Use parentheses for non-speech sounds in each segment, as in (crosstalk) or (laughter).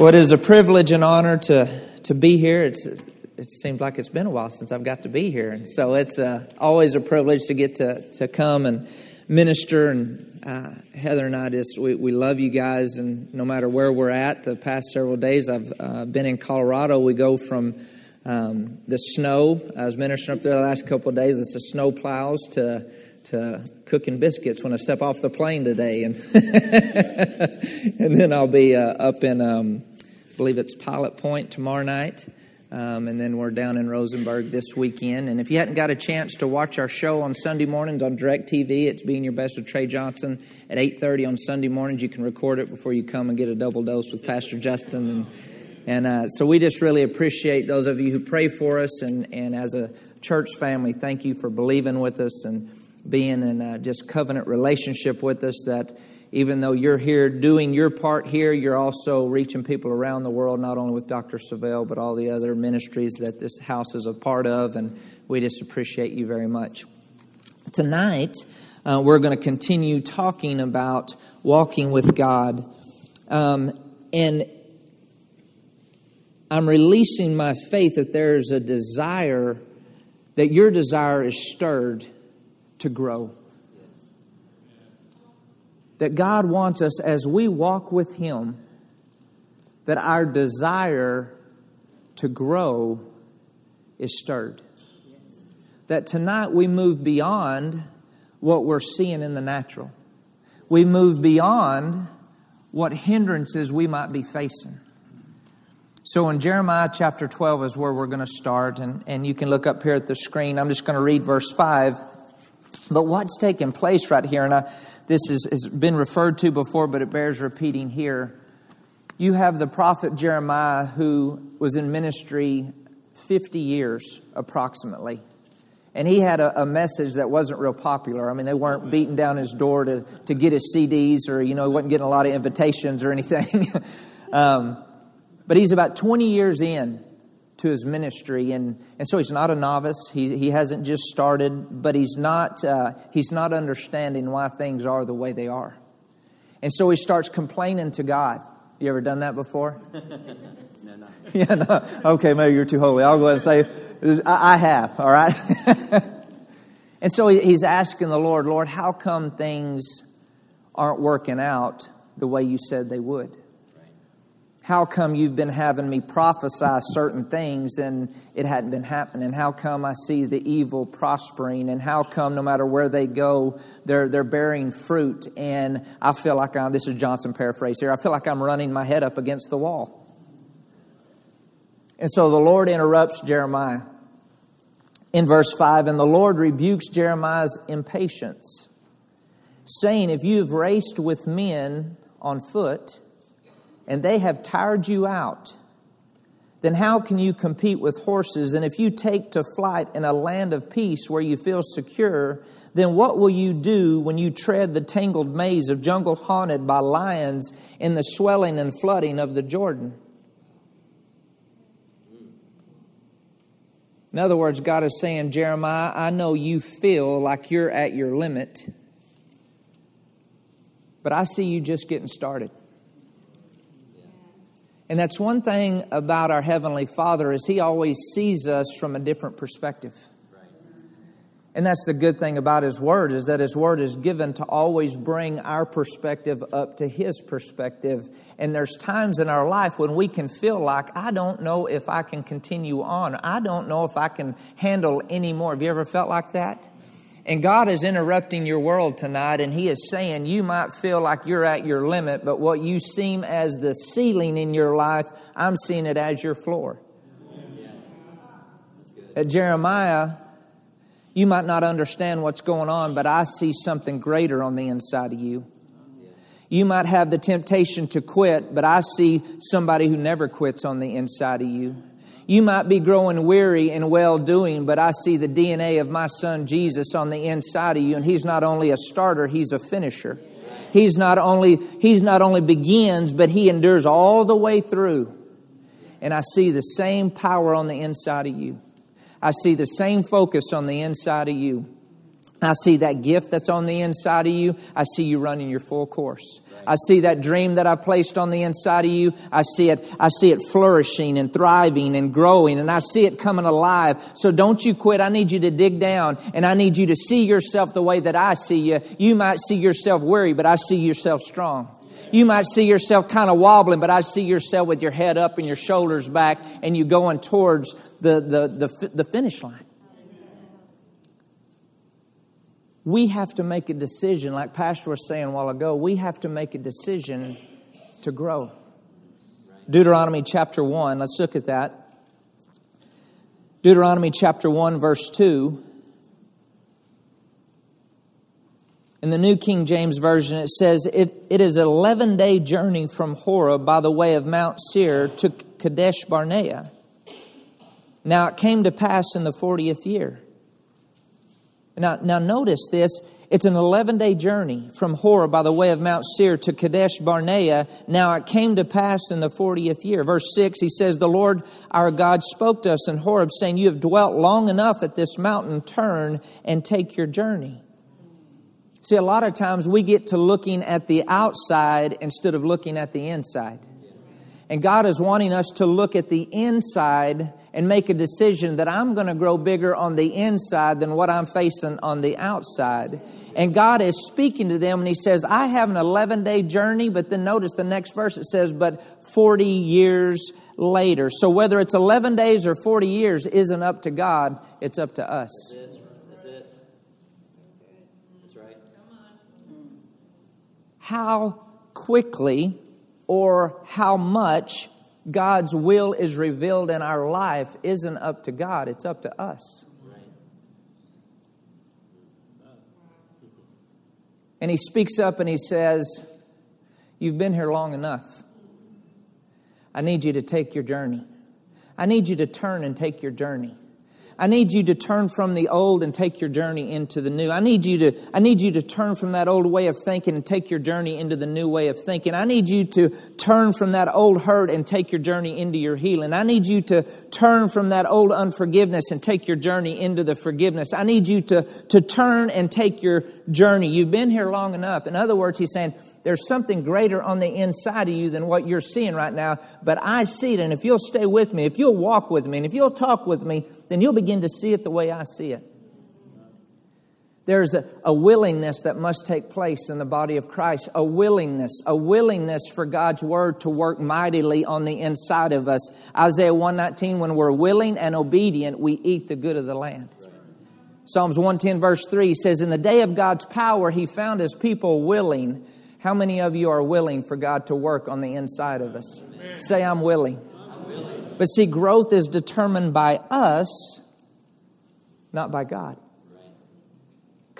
Well, it is a privilege and honor to, to be here. It's, it seems like it's been a while since I've got to be here. And so it's uh, always a privilege to get to, to come and minister. And uh, Heather and I just, we, we love you guys. And no matter where we're at, the past several days I've uh, been in Colorado. We go from um, the snow. I was ministering up there the last couple of days. It's the snow plows to to cooking biscuits when I step off the plane today, and (laughs) and then I'll be uh, up in um, believe it's Pilot Point tomorrow night. Um, and then we're down in Rosenberg this weekend. And if you hadn't got a chance to watch our show on Sunday mornings on DirecTV, it's Being Your Best with Trey Johnson at 8.30 on Sunday mornings. You can record it before you come and get a double dose with Pastor Justin. And, and uh, so we just really appreciate those of you who pray for us. And, and as a church family, thank you for believing with us and being in a just covenant relationship with us that – even though you're here doing your part here, you're also reaching people around the world, not only with Dr. Savelle, but all the other ministries that this house is a part of, and we just appreciate you very much. Tonight, uh, we're going to continue talking about walking with God. Um, and I'm releasing my faith that there's a desire, that your desire is stirred to grow that God wants us as we walk with Him, that our desire to grow is stirred. That tonight we move beyond what we're seeing in the natural. We move beyond what hindrances we might be facing. So in Jeremiah chapter 12 is where we're going to start, and, and you can look up here at the screen. I'm just going to read verse 5. But what's taking place right here, and I, this is, has been referred to before, but it bears repeating here. You have the prophet Jeremiah, who was in ministry 50 years approximately. And he had a, a, message that wasn't real popular. I mean, they weren't beating down his door to, to get his CDs, or, you know, he wasn't getting a lot of invitations or anything. (laughs) um, but he's about 20 years in to his ministry. And, and so he's not a novice. He, he hasn't just started, but he's not, uh, he's not understanding why things are the way they are. And so he starts complaining to God. You ever done that before? (laughs) no, no. (laughs) yeah, no. Okay, maybe you're too holy. I'll go ahead and say, I, I have, all right? (laughs) and so he's asking the Lord, Lord, how come things aren't working out the way you said they would? How come you've been having me prophesy certain things and it hadn't been happening? How come I see the evil prospering? And how come no matter where they go, they're, they're bearing fruit? And I feel like I'm, this is Johnson paraphrase here, I feel like I'm running my head up against the wall. And so the Lord interrupts Jeremiah in verse 5 and the Lord rebukes Jeremiah's impatience, saying, If you've raced with men on foot, and they have tired you out, then how can you compete with horses? And if you take to flight in a land of peace where you feel secure, then what will you do when you tread the tangled maze of jungle haunted by lions in the swelling and flooding of the Jordan? In other words, God is saying, Jeremiah, I know you feel like you're at your limit, but I see you just getting started. And that's one thing about our heavenly Father is he always sees us from a different perspective. And that's the good thing about his word is that his word is given to always bring our perspective up to his perspective. And there's times in our life when we can feel like I don't know if I can continue on. I don't know if I can handle any more. Have you ever felt like that? And God is interrupting your world tonight, and He is saying you might feel like you're at your limit, but what you seem as the ceiling in your life, I'm seeing it as your floor. At Jeremiah, you might not understand what's going on, but I see something greater on the inside of you. You might have the temptation to quit, but I see somebody who never quits on the inside of you. You might be growing weary in well doing, but I see the DNA of my son Jesus on the inside of you, and he's not only a starter, he's a finisher. He's not only, he's not only begins, but he endures all the way through. And I see the same power on the inside of you. I see the same focus on the inside of you. I see that gift that's on the inside of you. I see you running your full course. I see that dream that I placed on the inside of you. I see it, I see it flourishing and thriving and growing and I see it coming alive. So don't you quit. I need you to dig down and I need you to see yourself the way that I see you. You might see yourself weary, but I see yourself strong. You might see yourself kind of wobbling, but I see yourself with your head up and your shoulders back and you going towards the, the, the, the finish line. We have to make a decision, like Pastor was saying a while ago, we have to make a decision to grow. Deuteronomy chapter 1, let's look at that. Deuteronomy chapter 1, verse 2. In the New King James Version, it says, It, it is an 11 day journey from Horeb by the way of Mount Seir to Kadesh Barnea. Now it came to pass in the 40th year now, now notice this. It's an 11 day journey from Horeb by the way of Mount Seir to Kadesh Barnea. Now it came to pass in the 40th year. Verse 6, he says, The Lord our God spoke to us in Horeb, saying, You have dwelt long enough at this mountain, turn and take your journey. See, a lot of times we get to looking at the outside instead of looking at the inside. And God is wanting us to look at the inside and make a decision that I'm going to grow bigger on the inside than what I'm facing on the outside. And God is speaking to them and He says, I have an 11 day journey, but then notice the next verse it says, but 40 years later. So whether it's 11 days or 40 years isn't up to God, it's up to us. That's it. That's right. How quickly or how much God's will is revealed in our life isn't up to God, it's up to us. And he speaks up and he says, You've been here long enough. I need you to take your journey. I need you to turn and take your journey. I need you to turn from the old and take your journey into the new. I need you to, I need you to turn from that old way of thinking and take your journey into the new way of thinking. I need you to turn from that old hurt and take your journey into your healing. I need you to turn from that old unforgiveness and take your journey into the forgiveness. I need you to, to turn and take your journey. You've been here long enough. In other words, he's saying, there's something greater on the inside of you than what you're seeing right now, but I see it. And if you'll stay with me, if you'll walk with me, and if you'll talk with me, then you'll begin to see it the way I see it. There's a, a, willingness that must take place in the body of Christ, a willingness, a willingness for God's word to work mightily on the inside of us. Isaiah 119, when we're willing and obedient, we eat the good of the land. Psalms 110, verse 3 says, In the day of God's power, he found his people willing. How many of you are willing for God to work on the inside of us? Amen. Say, I'm willing. I'm willing. But see, growth is determined by us, not by God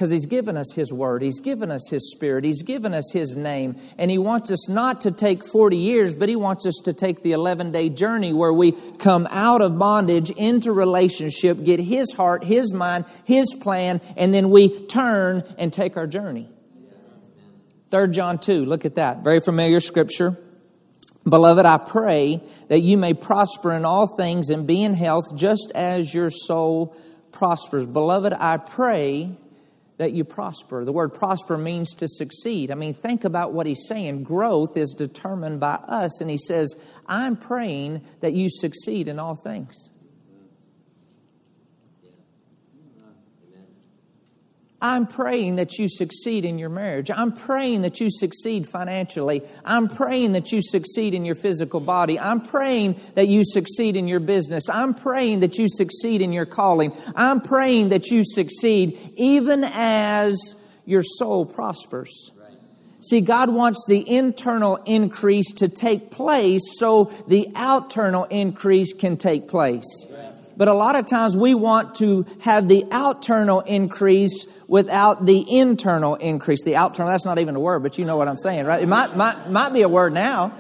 because He's given us His Word, He's given us His Spirit, He's given us His name, and He wants us not to take 40 years, but He wants us to take the 11 day journey where we come out of bondage into relationship, get His heart, His mind, His plan, and then we turn and take our journey. 3 John 2, look at that. Very familiar scripture. Beloved, I pray that you may prosper in all things and be in health just as your soul prospers. Beloved, I pray that you prosper. The word prosper means to succeed. I mean, think about what he's saying. Growth is determined by us. And he says, I'm praying that you succeed in all things. I'm praying that you succeed in your marriage. I'm praying that you succeed financially. I'm praying that you succeed in your physical body. I'm praying that you succeed in your business. I'm praying that you succeed in your calling. I'm praying that you succeed even as your soul prospers. See, God wants the internal increase to take place so the outternal increase can take place. But a lot of times we want to have the outternal increase without the internal increase. The outternal, that's not even a word, but you know what I'm saying, right? It might, might, might be a word now.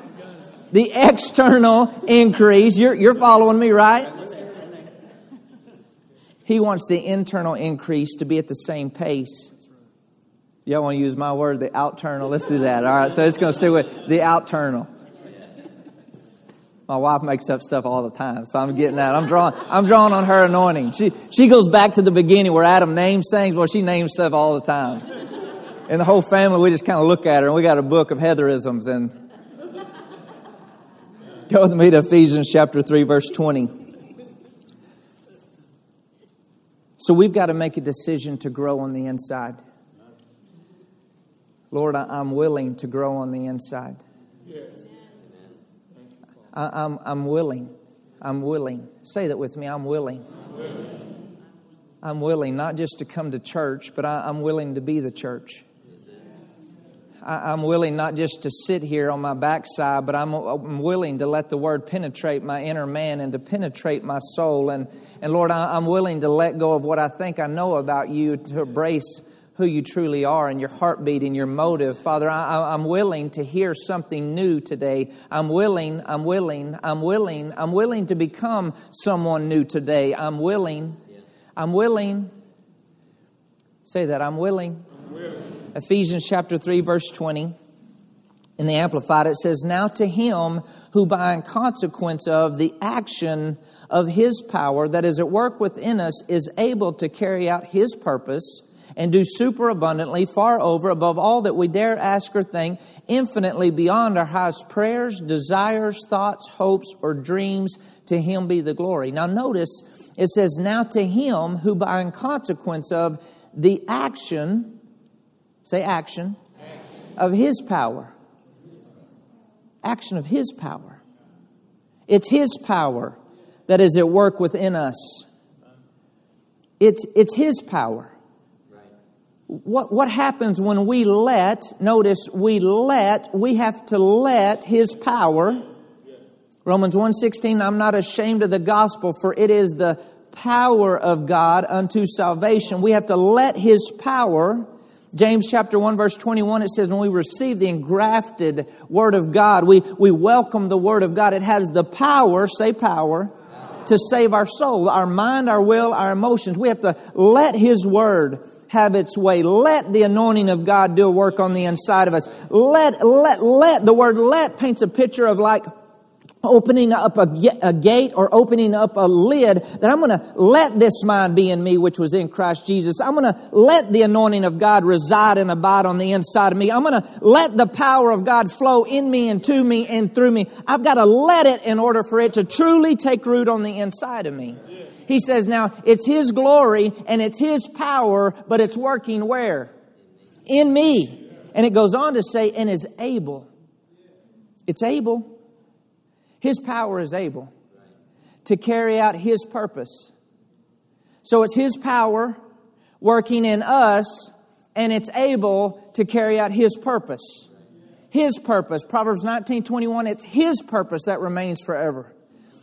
The external increase. You're, you're following me, right? He wants the internal increase to be at the same pace. Y'all want to use my word, the outternal? Let's do that. All right, so it's going to stay with the outternal. My wife makes up stuff all the time, so I'm getting that. I'm drawing, I'm drawing on her anointing. She, she goes back to the beginning where Adam names things. Well, she names stuff all the time. And the whole family, we just kind of look at her, and we got a book of Heatherisms. And go with me to Ephesians chapter 3, verse 20. So we've got to make a decision to grow on the inside. Lord, I'm willing to grow on the inside. I, am I'm willing. I'm willing. Say that with me. I'm willing. I'm willing, I'm willing not just to come to church, but I, am willing to be the church. I, am willing not just to sit here on my backside, but I'm, I'm, willing to let the word penetrate my inner man and to penetrate my soul. And, and Lord, I, I'm willing to let go of what I think I know about you to embrace who you truly are and your heartbeat and your motive. Father, I, am willing to hear something new today. I'm willing, I'm willing, I'm willing, I'm willing to become someone new today. I'm willing, I'm willing. Say that, I'm willing. I'm willing. Ephesians chapter 3, verse 20. In the Amplified, it says, Now to him who, by in consequence of the action of his power that is at work within us, is able to carry out his purpose and do superabundantly, far over, above all that we dare ask or think, infinitely beyond our highest prayers, desires, thoughts, hopes, or dreams. To him be the glory. Now, notice it says, Now to him who, by in consequence of the action, say action, action. of his power, action of his power. It's his power that is at work within us. It's, it's his power what, what happens when we let, notice, we let, we have to let His power. Romans 1.16, I'm not ashamed of the gospel, for it is the power of God unto salvation. We have to let His power. James chapter 1 verse 21, it says, when we receive the engrafted Word of God, we, we welcome the Word of God. It has the power, say power, to save our soul, our mind, our will, our emotions. We have to let His Word have its way. Let the anointing of God do a work on the inside of us. Let, let, let, the word let paints a picture of like opening up a, a, gate or opening up a lid that I'm going to let this mind be in me which was in Christ Jesus. I'm going to let the anointing of God reside and abide on the inside of me. I'm going to let the power of God flow in me and to me and through me. I've got to let it in order for it to truly take root on the inside of me. He says, now it's His glory and it's His power, but it's working where? In me. And it goes on to say, and is able. It's able. His power is able to carry out His purpose. So it's His power working in us, and it's able to carry out His purpose. His purpose. Proverbs 19 21, it's His purpose that remains forever.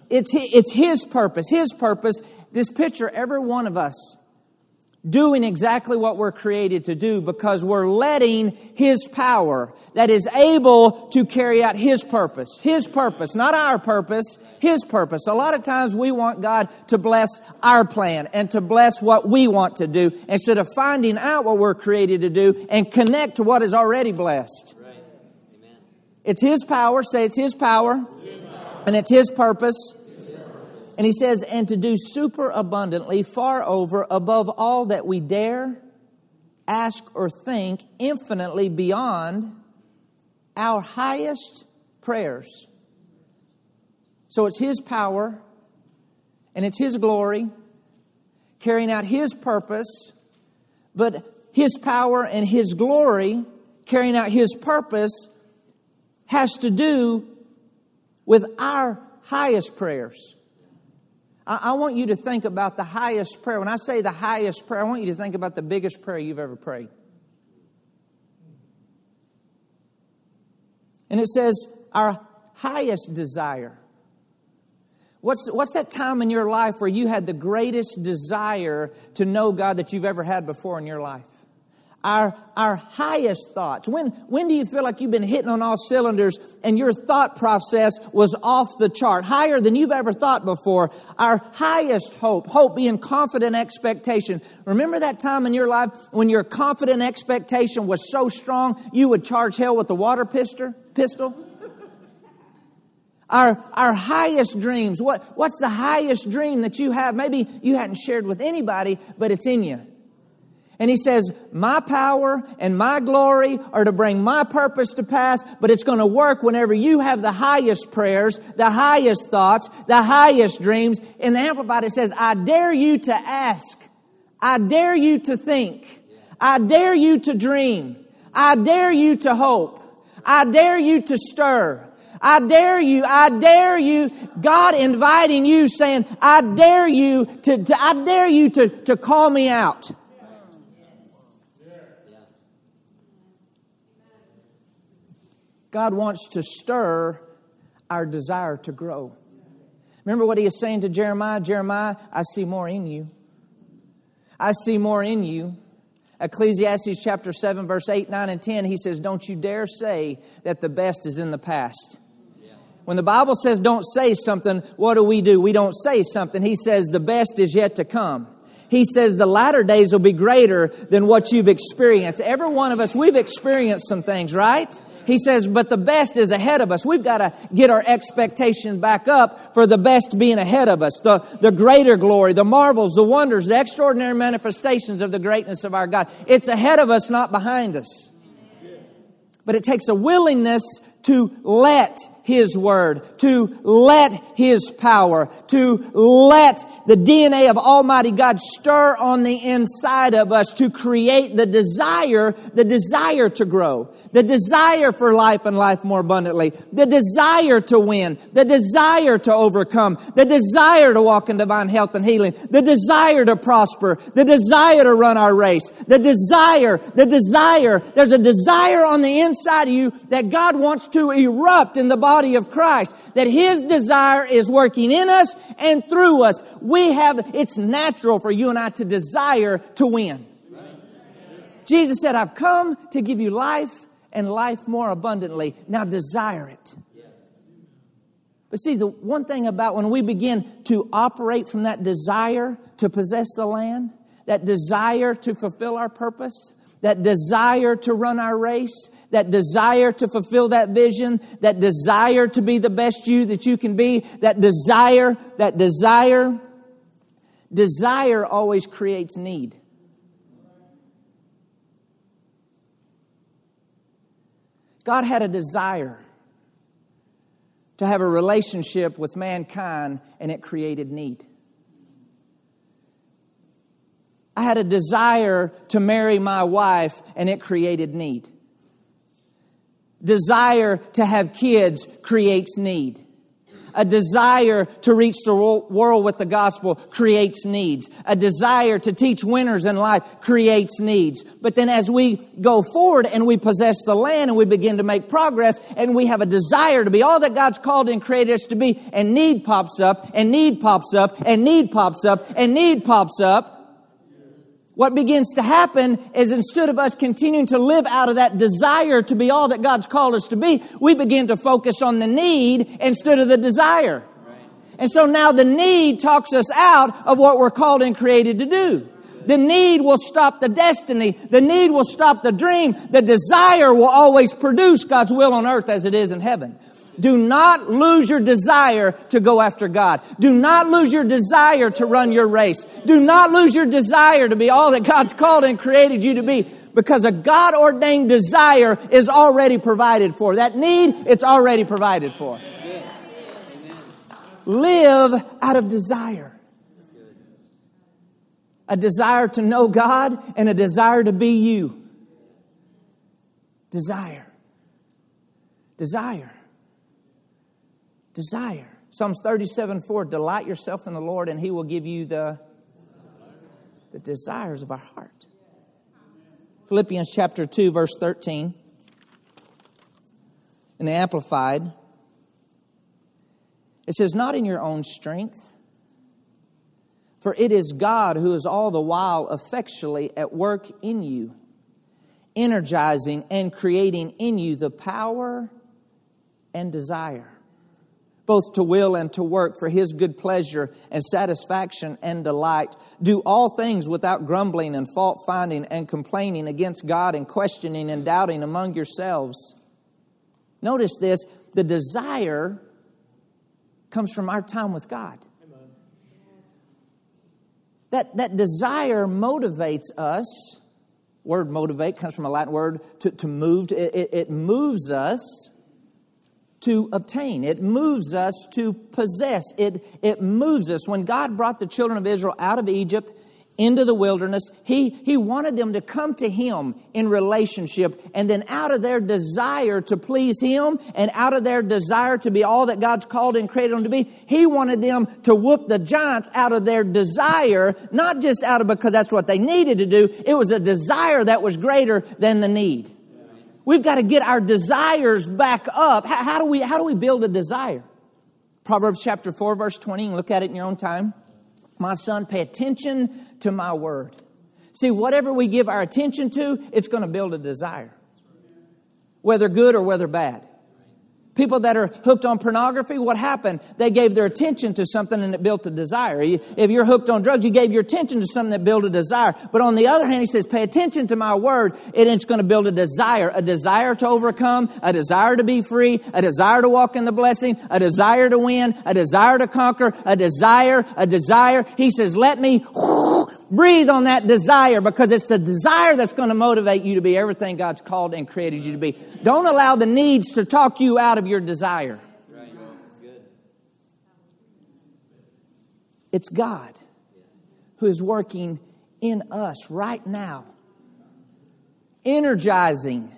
It's, it's His purpose. His purpose this picture, every one of us doing exactly what we're created to do because we're letting His power that is able to carry out His purpose. His purpose, not our purpose, His purpose. A lot of times we want God to bless our plan and to bless what we want to do instead of finding out what we're created to do and connect to what is already blessed. Right. Amen. It's His power, say it's His power, it's His power. And it's His purpose and he says, and to do super abundantly, far over, above all that we dare, ask, or think, infinitely beyond our highest prayers. So it's his power and it's his glory carrying out his purpose, but his power and his glory carrying out his purpose has to do with our highest prayers. I, I want you to think about the highest prayer. When I say the highest prayer, I want you to think about the biggest prayer you've ever prayed. And it says, our highest desire. What's, what's that time in your life where you had the greatest desire to know God that you've ever had before in your life? Our, our highest thoughts? When, when do you feel like you've been hitting on all cylinders and your thought process was off the chart, higher than you've ever thought before? Our highest hope, hope being confident expectation. Remember that time in your life when your confident expectation was so strong you would charge hell with a water pistol? pistol? Our, our highest dreams. What, what's the highest dream that you have? Maybe you hadn't shared with anybody, but it's in you. And he says, My power and my glory are to bring my purpose to pass, but it's going to work whenever you have the highest prayers, the highest thoughts, the highest dreams. The Amplified, it says, I dare you to ask. I dare you to think. I dare you to dream. I dare you to hope. I dare you to stir. I dare you, I dare you, God inviting you saying, I dare you to, to I dare you to, to call me out. God wants to stir our desire to grow. Remember what he is saying to Jeremiah? Jeremiah, I see more in you. I see more in you. Ecclesiastes chapter 7, verse 8, 9, and 10, he says, Don't you dare say that the best is in the past. When the Bible says don't say something, what do we do? We don't say something. He says the best is yet to come. He says the latter days will be greater than what you've experienced. Every one of us, we've experienced some things, right? He says, but the best is ahead of us. We've got to get our expectations back up for the best being ahead of us. The, the greater glory, the marvels, the wonders, the extraordinary manifestations of the greatness of our God. It's ahead of us, not behind us. But it takes a willingness to let his Word, to let His power, to let the DNA of Almighty God stir on the inside of us to create the desire, the desire to grow, the desire for life and life more abundantly, the desire to win, the desire to overcome, the desire to walk in divine health and healing, the desire to prosper, the desire to run our race, the desire, the desire. There's a desire on the inside of you that God wants to erupt in the body body of Christ, that His desire is working in us and through us. We have, it's natural for you and I to desire to win. Jesus said, I've come to give you life and life more abundantly. Now desire it. But see, the one thing about when we begin to operate from that desire to possess the land, that desire to fulfill our purpose, that desire to run our race, that desire to fulfill that vision, that desire to be the best you that you can be, that desire, that desire, desire always creates need. God had a desire to have a relationship with mankind, and it created need. I had a desire to marry my wife, and it created need. Desire to have kids creates need. A desire to reach the world with the gospel creates needs. A desire to teach winners in life creates needs. But then as we go forward and we possess the land and we begin to make progress and we have a desire to be all that God's called and created us to be, and need pops up, and need pops up, and need pops up, and need pops up, what begins to happen is instead of us continuing to live out of that desire to be all that God's called us to be, we begin to focus on the need instead of the desire. And so now the need talks us out of what we're called and created to do. The need will stop the destiny. The need will stop the dream. The desire will always produce God's will on earth as it is in heaven. Do not lose your desire to go after God. Do not lose your desire to run your race. Do not lose your desire to be all that God's called and created you to be because a God ordained desire is already provided for. That need, it's already provided for. Live out of desire. A desire to know God and a desire to be you. Desire. Desire desire. Psalms 37 4 Delight yourself in the Lord, and He will give you the, the desires of our heart. Philippians chapter 2, verse 13. In the Amplified, it says, Not in your own strength, for it is God who is all the while effectually at work in you, energizing and creating in you the power and desire both to will and to work for his good pleasure and satisfaction and delight. Do all things without grumbling and fault finding and complaining against God and questioning and doubting among yourselves. Notice this the desire comes from our time with God. That, that desire motivates us. Word motivate comes from a Latin word to, to move. It, it, it moves us to obtain. It moves us to possess. It, it moves us. When God brought the children of Israel out of Egypt, into the wilderness. He, he wanted them to come to Him in relationship, and then out of their desire to please Him and out of their desire to be all that God's called and created them to be, He wanted them to whoop the giants out of their desire, not just out of because that's what they needed to do. It was a desire that was greater than the need. We've got to get our desires back up. How, how do we, how do we build a desire? Proverbs chapter 4, verse 20, and look at it in your own time. My son, pay attention to my word. See, whatever we give our attention to, it's going to build a desire, whether good or whether bad. People that are hooked on pornography, what happened? They gave their attention to something and it built a desire. If you're hooked on drugs, you gave your attention to something that built a desire. But on the other hand, he says, pay attention to my word and it's going to build a desire, a desire to overcome, a desire to be free, a desire to walk in the blessing, a desire to win, a desire to conquer, a desire, a desire. He says, let me breathe on that desire because it's the desire that's going to motivate you to be everything God's called and created you to be. Don't allow the needs to talk you out of your desire. It's God who is working in us right now, energizing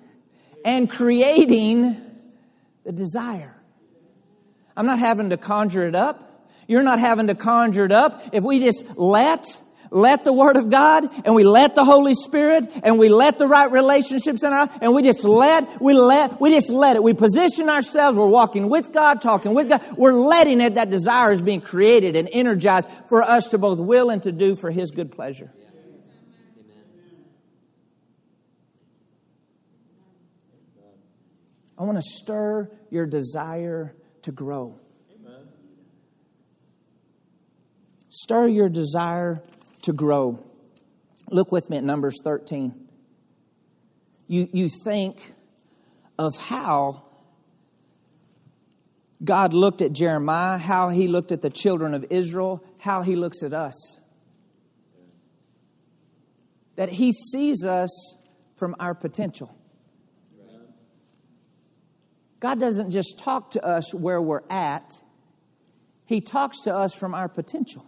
and creating the desire. I'm not having to conjure it up. You're not having to conjure it up. If we just let let the Word of God and we let the Holy Spirit and we let the right relationships in our, and we just let, we let, we just let it. We position ourselves. We're walking with God, talking with God. We're letting it. That desire is being created and energized for us to both will and to do for His good pleasure. I want to stir your desire to grow. Stir your desire to grow. Look with me at Numbers 13. You, you think of how God looked at Jeremiah, how he looked at the children of Israel, how he looks at us. That he sees us from our potential. God doesn't just talk to us where we're at, he talks to us from our potential.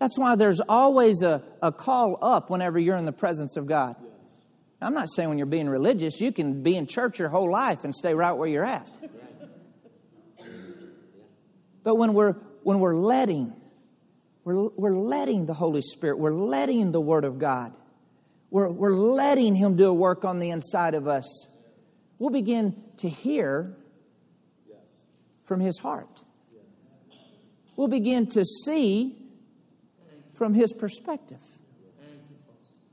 That's why there's always a, a call up whenever you're in the presence of God. I'm not saying when you're being religious, you can be in church your whole life and stay right where you're at. But when we're when we're letting, we're, we're letting the Holy Spirit, we're letting the Word of God, we're, we're letting Him do a work on the inside of us, we'll begin to hear from His heart. We'll begin to see from his perspective.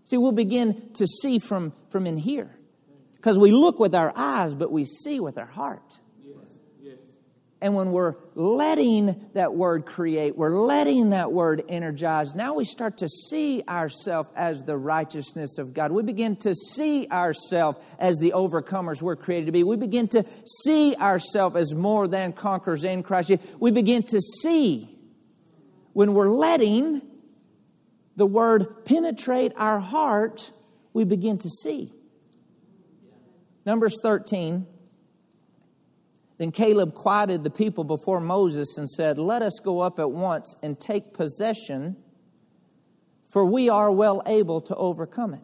See, we'll begin to see from, from in here. Because we look with our eyes, but we see with our heart. And when we're letting that word create, we're letting that word energize, now we start to see ourselves as the righteousness of God. We begin to see ourselves as the overcomers we're created to be. We begin to see ourselves as more than conquerors in Christ. We begin to see when we're letting the word penetrate our heart, we begin to see. Numbers 13. Then Caleb quieted the people before Moses and said, Let us go up at once and take possession, for we are well able to overcome it.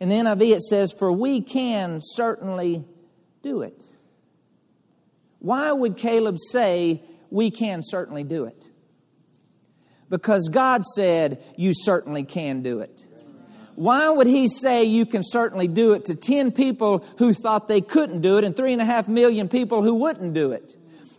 In the NIV it says, For we can certainly do it. Why would Caleb say, We can certainly do it? Because God said, You certainly can do it. Why would He say you can certainly do it to 10 people who thought they couldn't do it and 3.5 million people who wouldn't do it?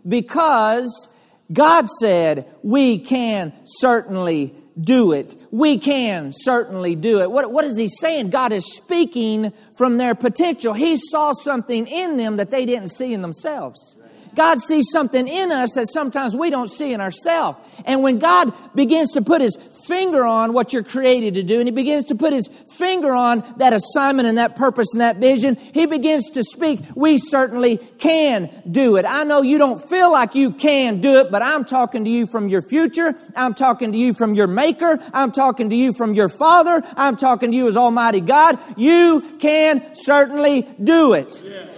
Because God said, We can certainly do it. We can certainly do it. What, what is he saying? God is speaking from their potential. He saw something in them that they didn't see in themselves. God sees something in us that sometimes we don't see in ourselves. And when God begins to put his finger on what you're created to do, and he begins to put his finger on that assignment and that purpose and that vision, he begins to speak. We certainly can do it. I know you don't feel like you can do it, but I'm talking to you from your future. I'm talking to you from your maker. I'm talking to you from your father. I'm talking to you as Almighty God. You can certainly do it. Yeah.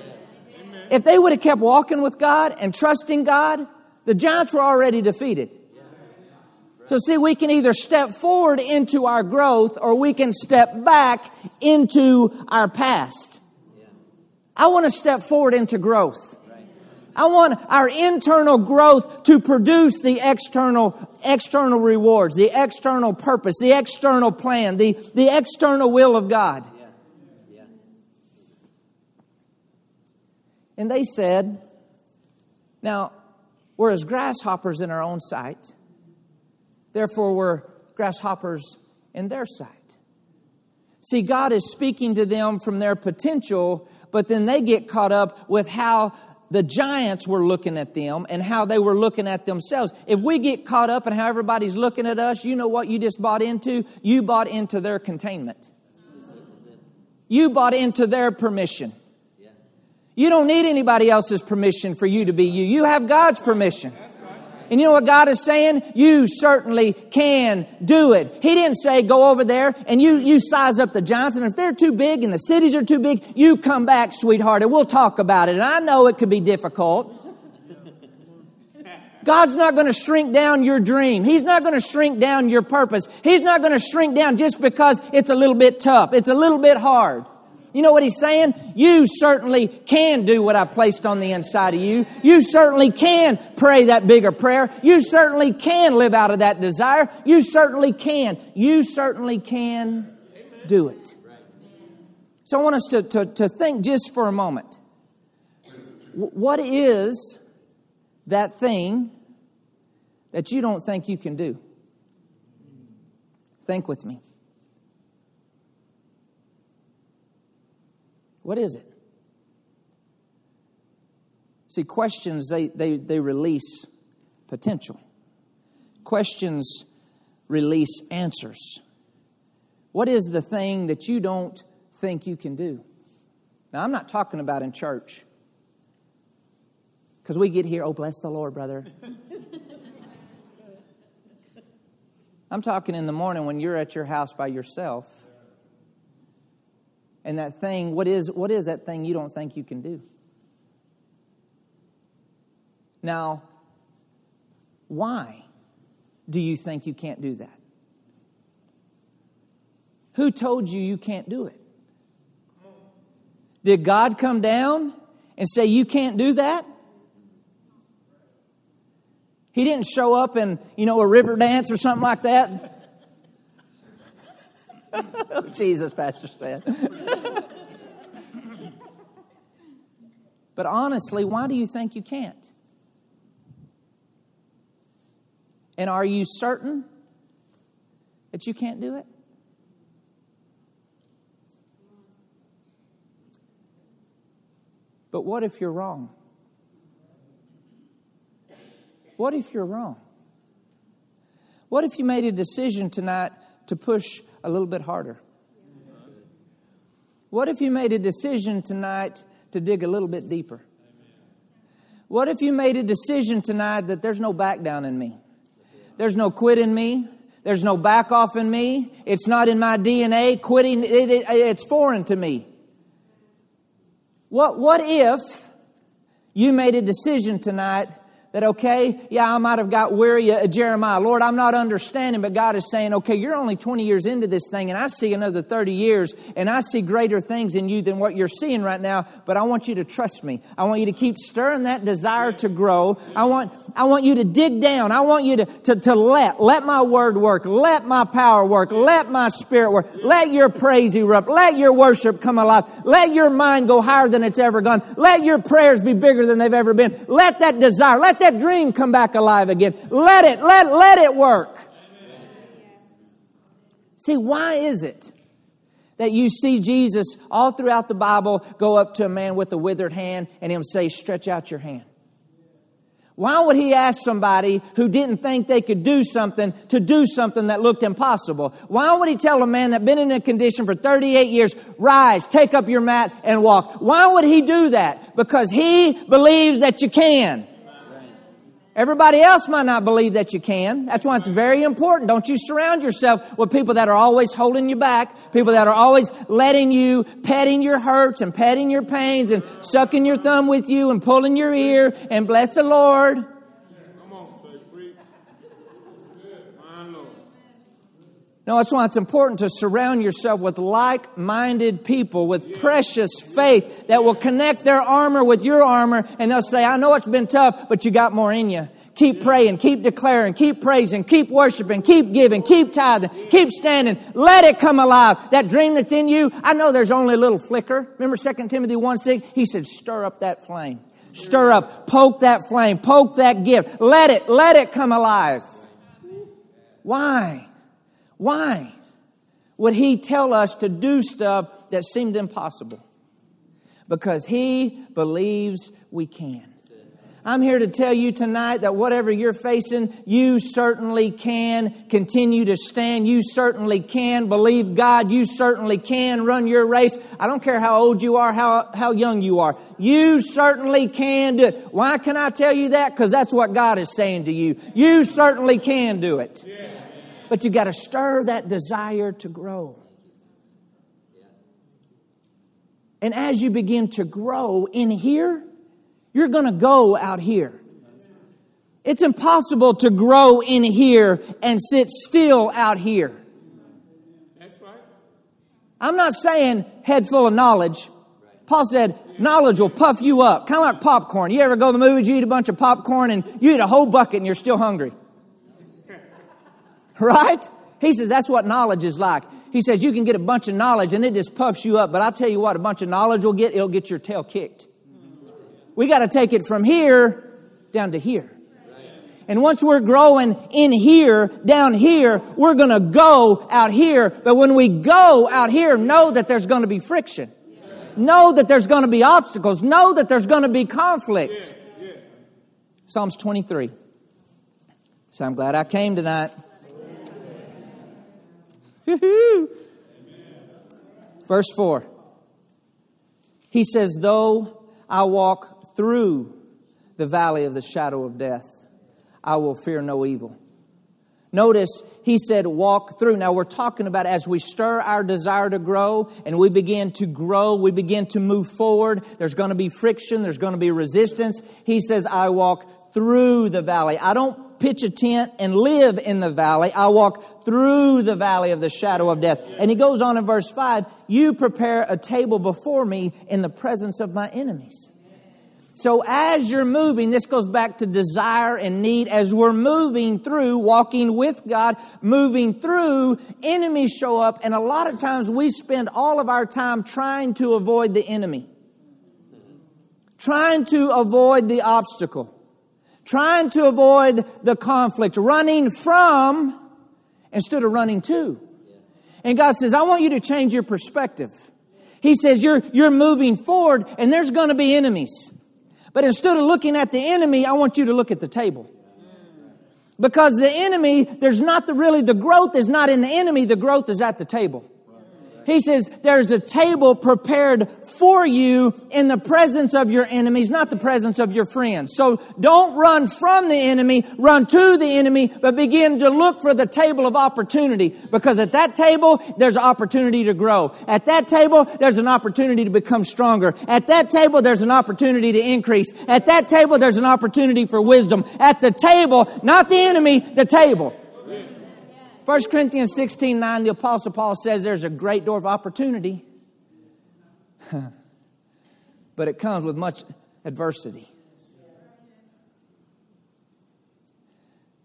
If they would have kept walking with God and trusting God, the giants were already defeated. So, see, we can either step forward into our growth or we can step back into our past. I want to step forward into growth. I want our internal growth to produce the external, external rewards, the external purpose, the external plan, the, the external will of God. And they said, Now, we're as grasshoppers in our own sight, therefore, we're grasshoppers in their sight. See, God is speaking to them from their potential, but then they get caught up with how the giants were looking at them and how they were looking at themselves. If we get caught up in how everybody's looking at us, you know what you just bought into? You bought into their containment. You bought into their permission. You don't need anybody else's permission for you to be you. You have God's permission. And you know what God is saying? You certainly can do it. He didn't say go over there and you, you size up the. And if they're too big and the cities are too big, you come back, sweetheart, and we'll talk about it. And I know it could be difficult. God's not going to shrink down your dream. He's not going to shrink down your purpose. He's not going to shrink down just because it's a little bit tough. It's a little bit hard. You know what he's saying? You certainly can do what I placed on the inside of you. You certainly can pray that bigger prayer. You certainly can live out of that desire. You certainly can. You certainly can do it. So I want us to, to, to think just for a moment. What is that thing that you don't think you can do? Think with me. What is it? See, questions, they, they, they release potential. Questions release answers. What is the thing that you don't think you can do? Now, I'm not talking about in church. Because we get here, oh, bless the Lord, brother. (laughs) I'm talking in the morning when you're at your house by yourself and that thing, what is, what is that thing you don't think you can do? Now, why do you think you can't do that? Who told you you can't do it? Did God come down and say you can't do that? He didn't show up in, you know, a river dance or something like that. (laughs) oh, Jesus, Pastor said. but honestly, why do you think you can't? And are you certain that you can't do it? But what if you're wrong? What if you're wrong? What if you made a decision tonight to push a little bit harder? What if you made a decision tonight to dig a little bit deeper? What if you made a decision tonight that there's no back down in me? There's no quit in me. There's no back off in me. It's not in my DNA. Quitting, it, it, it's foreign to me. What, what if you made a decision tonight that, okay, yeah, I might have got weary of Jeremiah. Lord, I'm not understanding, but God is saying, okay, you're only 20 years into this thing, and I see another 30 years, and I see greater things in you than what you're seeing right now, but I want you to trust me. I want you to keep stirring that desire to grow. I want, I want you to dig down. I want you to, to, to let, let my word work. Let my power work. Let my spirit work. Let your praise erupt. Let your worship come alive. Let your mind go higher than it's ever gone. Let your prayers be bigger than they've ever been. Let that desire, let that that dream come back alive again. Let it, let, let it work. See, why is it that you see Jesus all throughout the Bible go up to a man with a withered hand and him say, Stretch out your hand? Why would he ask somebody who didn't think they could do something to do something that looked impossible? Why would he tell a man that been in a condition for 38 years, rise, take up your mat and walk? Why would he do that? Because he believes that you can. Everybody else might not believe that you can. That's why it's very important. Don't you surround yourself with people that are always holding you back, people that are always letting you, petting your hurts and petting your pains and sucking your thumb with you and pulling your ear and bless the Lord. No, that's why it's important to surround yourself with like minded people with precious faith that will connect their armor with your armor and they'll say, I know it's been tough, but you got more in you. Keep praying, keep declaring, keep praising, keep worshiping, keep giving, keep tithing, keep standing. Let it come alive. That dream that's in you, I know there's only a little flicker. Remember 2 Timothy 1 6? He said, stir up that flame. Stir up, poke that flame, poke that gift. Let it, let it come alive. Why? Why would he tell us to do stuff that seemed impossible? Because he believes we can. I'm here to tell you tonight that whatever you're facing, you certainly can continue to stand. You certainly can believe God. You certainly can run your race. I don't care how old you are, how, how young you are. You certainly can do it. Why can I tell you that? Because that's what God is saying to you. You certainly can do it. Yeah. But you got to stir that desire to grow. And as you begin to grow in here, you're going to go out here. It's impossible to grow in here and sit still out here. That's right. I'm not saying head full of knowledge. Paul said, knowledge will puff you up, kind of like popcorn. You ever go to the movies, you eat a bunch of popcorn, and you eat a whole bucket and you're still hungry. Right? He says that's what knowledge is like. He says you can get a bunch of knowledge and it just puffs you up, but I'll tell you what, a bunch of knowledge will get, it'll get your tail kicked. We got to take it from here down to here. And once we're growing in here, down here, we're going to go out here. But when we go out here, know that there's going to be friction. Know that there's going to be obstacles. Know that there's going to be conflict. Psalms 23. So I'm glad I came tonight. Verse 4. He says, Though I walk through the valley of the shadow of death, I will fear no evil. Notice he said, walk through. Now we're talking about as we stir our desire to grow and we begin to grow, we begin to move forward. There's going to be friction, there's going to be resistance. He says, I walk through the valley. I don't pitch a tent and live in the valley. I walk through the valley of the shadow of death. And he goes on in verse 5 You prepare a table before me in the presence of my enemies. So as you're moving, this goes back to desire and need. As we're moving through, walking with God, moving through, enemies show up. And a lot of times we spend all of our time trying to avoid the enemy, trying to avoid the obstacle trying to avoid the conflict, running from instead of running to. And God says, I want you to change your perspective. He says, You're, you're moving forward and there's going to be enemies. But instead of looking at the enemy, I want you to look at the table. Because the enemy, there's not the really, the growth is not in the enemy, the growth is at the table. He says, there's a table prepared for you in the presence of your enemies, not the presence of your friends. So don't run from the enemy, run to the enemy, but begin to look for the table of opportunity. Because at that table, there's opportunity to grow. At that table, there's an opportunity to become stronger. At that table, there's an opportunity to increase. At that table, there's an opportunity for wisdom. At the table, not the enemy, the table. 1 Corinthians 16 9, the Apostle Paul says there's a great door of opportunity, (laughs) but it comes with much adversity.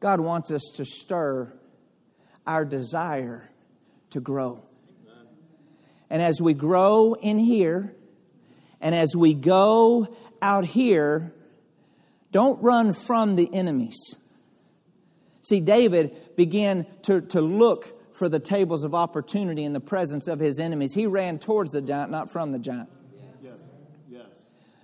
God wants us to stir our desire to grow. And as we grow in here, and as we go out here, don't run from the enemies. See, David began to, to look for the tables of opportunity in the presence of his enemies. He ran towards the giant, not from the giant. Yes. Yes.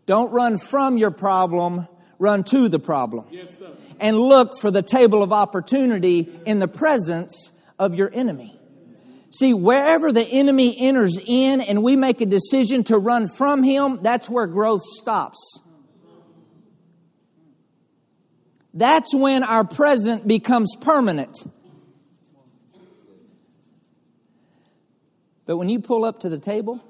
Don't run from your problem, run to the problem. Yes, and look for the table of opportunity in the presence of your enemy. See, wherever the enemy enters in and we make a decision to run from him, that's where growth stops. That's when our present becomes permanent. But when you pull up to the table,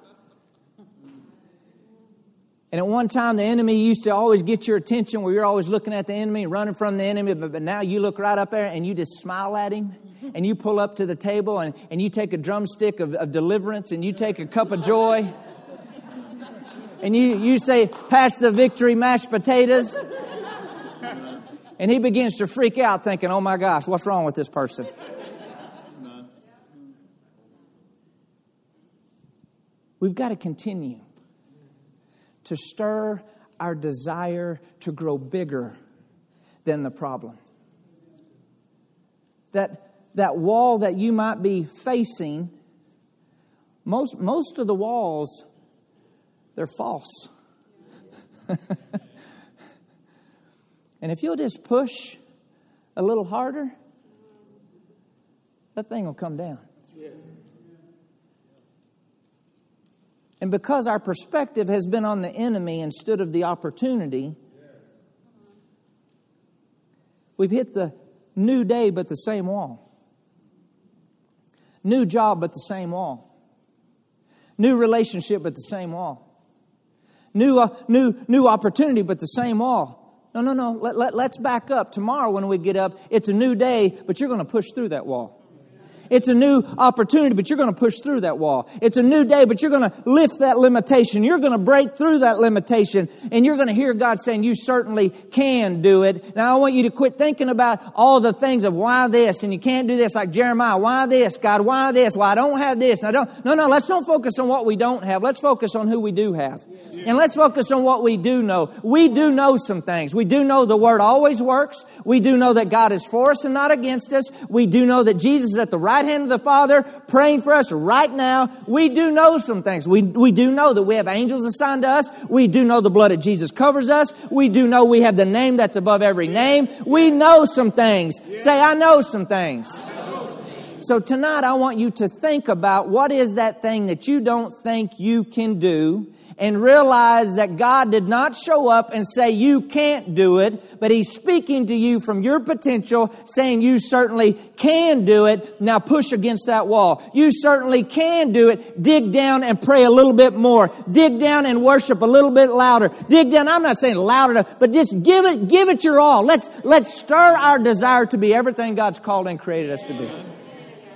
and at one time, the enemy used to always get your attention where you're always looking at the enemy, running from the enemy, but, but now you look right up there and you just smile at him and you pull up to the table and, and you take a drumstick of, of deliverance and you take a cup of joy and you, you say, Pass the victory mashed potatoes. And he begins to freak out, thinking, Oh my gosh, what's wrong with this person? We've got to continue to stir our desire to grow bigger than the problem. That, that wall that you might be facing, most, most of the walls, they're false. (laughs) and if you'll just push a little harder, that thing will come down. And because our perspective has been on the enemy instead of the opportunity, we've hit the new day but the same wall. New job but the same wall. New relationship but the same wall. New, uh, new, new opportunity but the same wall. No, no, no. Let, let, let's back up. Tomorrow when we get up, it's a new day, but you're going to push through that wall. It's a new opportunity, but you're going to push through that wall. It's a new day, but you're going to lift that limitation. You're going to break through that limitation, and you're going to hear God saying, You certainly can do it. Now, I want you to quit thinking about all the things of why this, and you can't do this, like Jeremiah. Why this, God? Why this? Why I don't have this? And I don't. No, no, let's don't focus on what we don't have. Let's focus on who we do have. And let's focus on what we do know. We do know some things. We do know the Word always works. We do know that God is for us and not against us. We do know that Jesus is at the right hand of the Father praying for us right now. We do know some things. We, we do know that we have angels assigned to us. We do know the blood of Jesus covers us. We do know we have the name that's above every name. We know some things. Say, I know some things. So tonight I want you to think about what is that thing that you don't think you can do and realize that God did not show up and say you can't do it, but He's speaking to you from your potential, saying you certainly can do it. Now push against that wall. You certainly can do it. Dig down and pray a little bit more. Dig down and worship a little bit louder. Dig down. I'm not saying louder enough, but just give it, give it your all. Let's, let's stir our desire to be everything God's called and created us to be.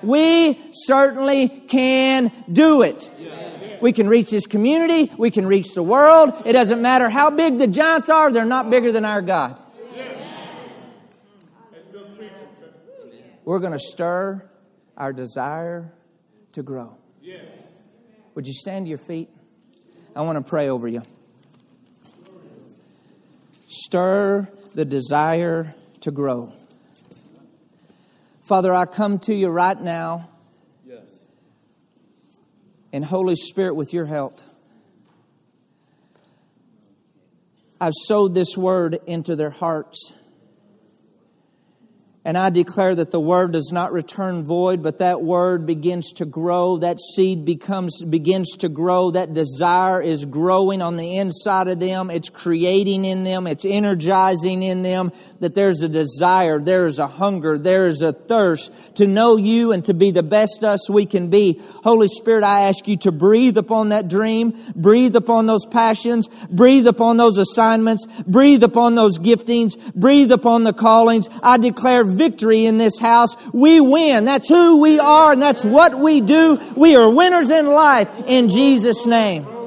We certainly can do it. We can reach this community. We can reach the world. It doesn't matter how big the giants are, they're not bigger than our God. We're going to stir our desire to grow. Would you stand to your feet? I want to pray over you. Stir the desire to grow. Father, I come to you right now and Holy Spirit, with your help, I've sowed this word into their hearts. And I declare that the word does not return void, but that word begins to grow. That seed becomes, begins to grow. That desire is growing on the inside of them. It's creating in them. It's energizing in them that there's a desire, there is a hunger, there is a thirst to know you and to be the best us we can be. Holy Spirit, I ask you to breathe upon that dream, breathe upon those passions, breathe upon those assignments, breathe upon those giftings, breathe upon the callings. I declare victory in this house. We win. That's who we are and that's what we do. We are winners in life in Jesus' name.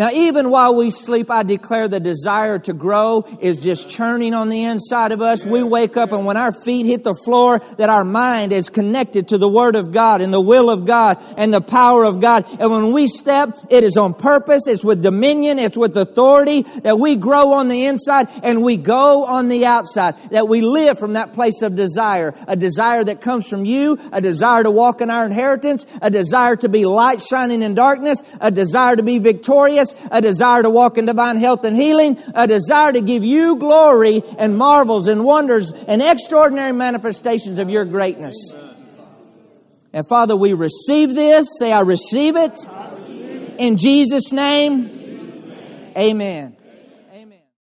Now, even while we sleep, I declare the desire to grow is just churning on the inside of us. We wake up and when our feet hit the floor, that our mind is connected to the Word of God and the will of God and the power of God. And when we step, it is on purpose. It's with dominion. It's with authority that we grow on the inside and we go on the outside. That we live from that place of desire. A desire that comes from you. A desire to walk in our inheritance. A desire to be light shining in darkness. A desire to be victorious holiness, a desire to walk in divine health and healing, a desire to give you glory and marvels and wonders and extraordinary manifestations of your greatness. And Father, we receive this. Say, I receive it. In Jesus' name, amen.